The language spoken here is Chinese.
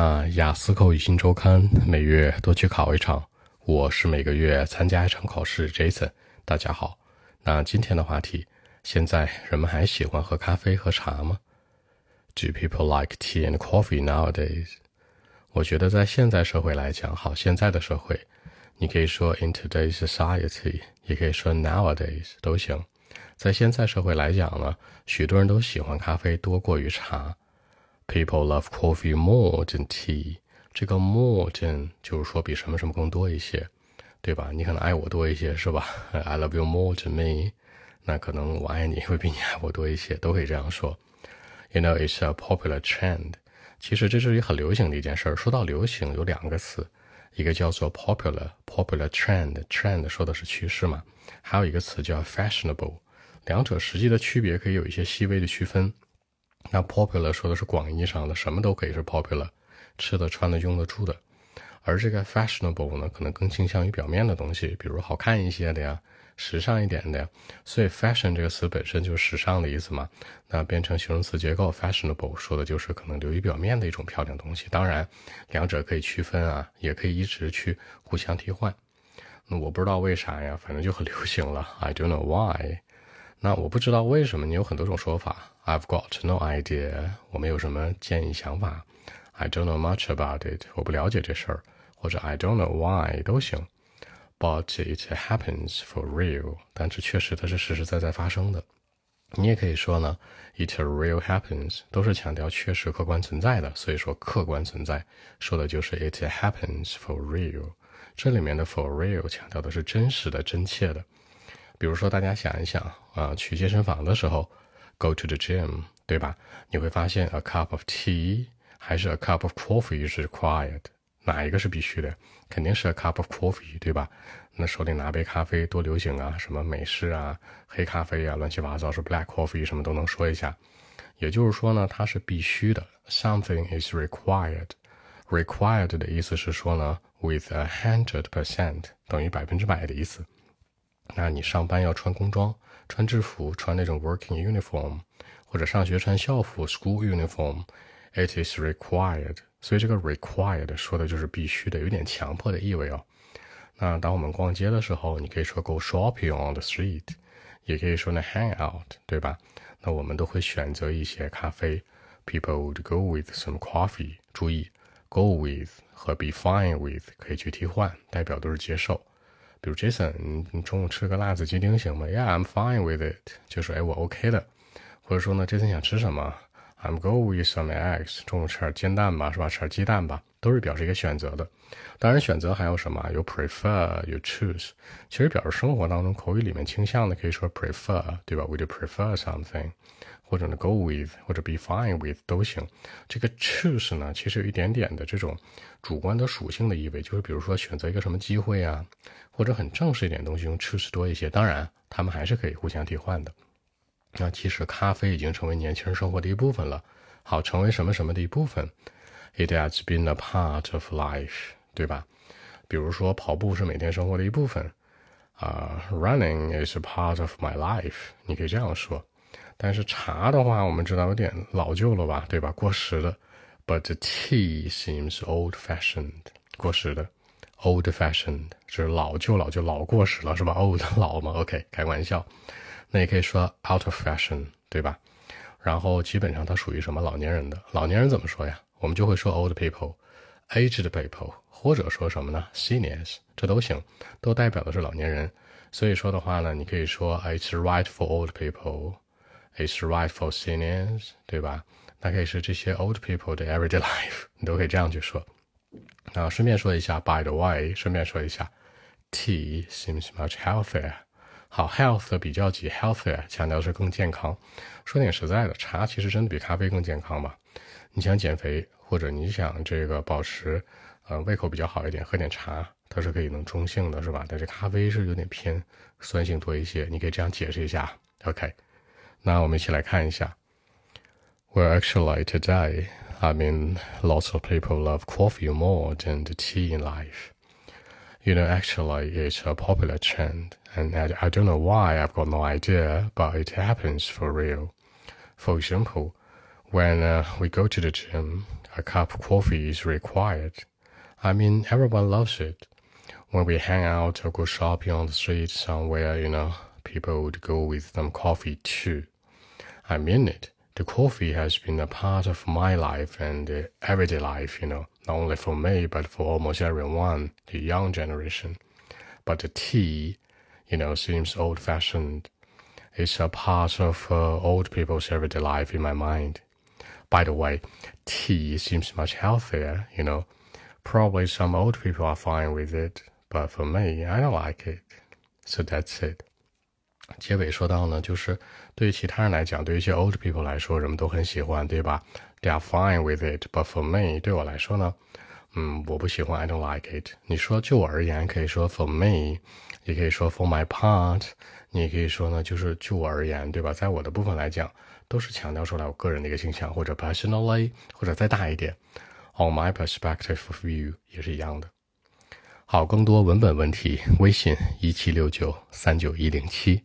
啊，雅思口语新周刊每月都去考一场，我是每个月参加一场考试。Jason，大家好。那今天的话题，现在人们还喜欢喝咖啡和茶吗？Do people like tea and coffee nowadays？我觉得在现在社会来讲，好，现在的社会，你可以说 in today's society，也可以说 nowadays 都行。在现在社会来讲呢，许多人都喜欢咖啡多过于茶。People love coffee more than tea。这个 more than 就是说比什么什么更多一些，对吧？你可能爱我多一些，是吧？I love you more than me。那可能我爱你会比你爱我多一些，都可以这样说。You know, it's a popular trend。其实这是一很流行的一件事儿。说到流行，有两个词，一个叫做 popular，popular trend，trend 说的是趋势嘛。还有一个词叫 fashionable，两者实际的区别可以有一些细微的区分。那 popular 说的是广义上的，什么都可以是 popular，吃的、穿的、用的、住的。而这个 fashionable 呢，可能更倾向于表面的东西，比如好看一些的呀，时尚一点的呀。所以 fashion 这个词本身就是时尚的意思嘛。那变成形容词结构 fashionable 说的就是可能流于表面的一种漂亮东西。当然，两者可以区分啊，也可以一直去互相替换。那我不知道为啥呀，反正就很流行了。I don't know why。那我不知道为什么，你有很多种说法。I've got no idea，我没有什么建议想法。I don't know much about it，我不了解这事儿。或者 I don't know why 都行。But it happens for real，但是确实它是实实在在发生的。你也可以说呢，it real happens，都是强调确实客观存在的。所以说客观存在说的就是 it happens for real。这里面的 for real 强调的是真实的、真切的。比如说大家想一想啊，去健身房的时候。Go to the gym，对吧？你会发现，a cup of tea 还是 a cup of coffee 是 required，哪一个是必须的？肯定是 a cup of coffee，对吧？那手里拿杯咖啡多流行啊，什么美式啊、黑咖啡啊，乱七八糟是 black coffee，什么都能说一下。也就是说呢，它是必须的，something is required。required 的意思是说呢，with a hundred percent 等于百分之百的意思。那你上班要穿工装。穿制服，穿那种 working uniform，或者上学穿校服 school uniform，it is required。所以这个 required 说的就是必须的，有点强迫的意味哦。那当我们逛街的时候，你可以说 go shopping on the street，也可以说呢 hang out，对吧？那我们都会选择一些咖啡，people would go with some coffee。注意，go with 和 be fine with 可以去替换，代表都是接受。比如 Jason，你你中午吃个辣子鸡丁行吗？Yeah，I'm fine with it。就说哎，我 OK 的。或者说呢，Jason 想吃什么？I'm go with some eggs。中午吃点煎蛋吧，是吧？吃点鸡蛋吧，都是表示一个选择的。当然，选择还有什么？有 prefer，有 choose。其实表示生活当中口语里面倾向的，可以说 prefer，对吧？Would prefer something？或者呢，go with 或者 be fine with 都行。这个 choose 呢，其实有一点点的这种主观的属性的意味，就是比如说选择一个什么机会啊，或者很正式一点东西用 choose 多一些。当然，他们还是可以互相替换的。那其实咖啡已经成为年轻人生活的一部分了。好，成为什么什么的一部分，it has been a part of life，对吧？比如说跑步是每天生活的一部分啊，running is a part of my life，你可以这样说。但是茶的话，我们知道有点老旧了吧，对吧？过时的。But tea seems old-fashioned，过时的，old-fashioned 是老旧老旧老过时了，是吧？old 老嘛，OK，开玩笑。那也可以说 out of fashion，对吧？然后基本上它属于什么老年人的？老年人怎么说呀？我们就会说 old people，aged people，或者说什么呢？seniors，这都行，都代表的是老年人。所以说的话呢，你可以说 it's right for old people。It's right for seniors，对吧？那可以是这些 old people 的 everyday life，你都可以这样去说。啊，顺便说一下，by the way，顺便说一下，tea seems much healthier。 好，health 的比较级 healthier 强调是更健康。说点实在的，茶其实真的比咖啡更健康吧？你想减肥，或者你想这个保持呃胃口比较好一点，喝点茶，它是可以能中性的，是吧？但是咖啡是有点偏酸性多一些，你可以这样解释一下。OK。那我们一起来看一下。Well, actually, today, I mean, lots of people love coffee more than the tea in life. You know, actually, it's a popular trend, and I, I don't know why, I've got no idea, but it happens for real. For example, When uh, we go to the gym, a cup of coffee is required. I mean, everyone loves it. When we hang out or go shopping on the street somewhere, you know, people would go with some coffee too. I mean it. The coffee has been a part of my life and everyday life, you know, not only for me, but for almost everyone, the young generation. But the tea, you know, seems old fashioned. It's a part of uh, old people's everyday life in my mind. By the way, tea seems much healthier, you know. Probably some old people are fine with it, but for me, I don't like it. So that's it. 结尾说到呢，就是对于其他人来讲，对于一些 old people 来说，人们都很喜欢，对吧？They are fine with it, but for me，对我来说呢，嗯，我不喜欢，I don't like it。你说就我而言，可以说 for me，也可以说 for my part，你也可以说呢，就是就我而言，对吧？在我的部分来讲，都是强调出来我个人的一个倾向，或者 personally，或者再大一点，on my perspective of view 也是一样的。好，更多文本问题，微信一七六九三九一零七。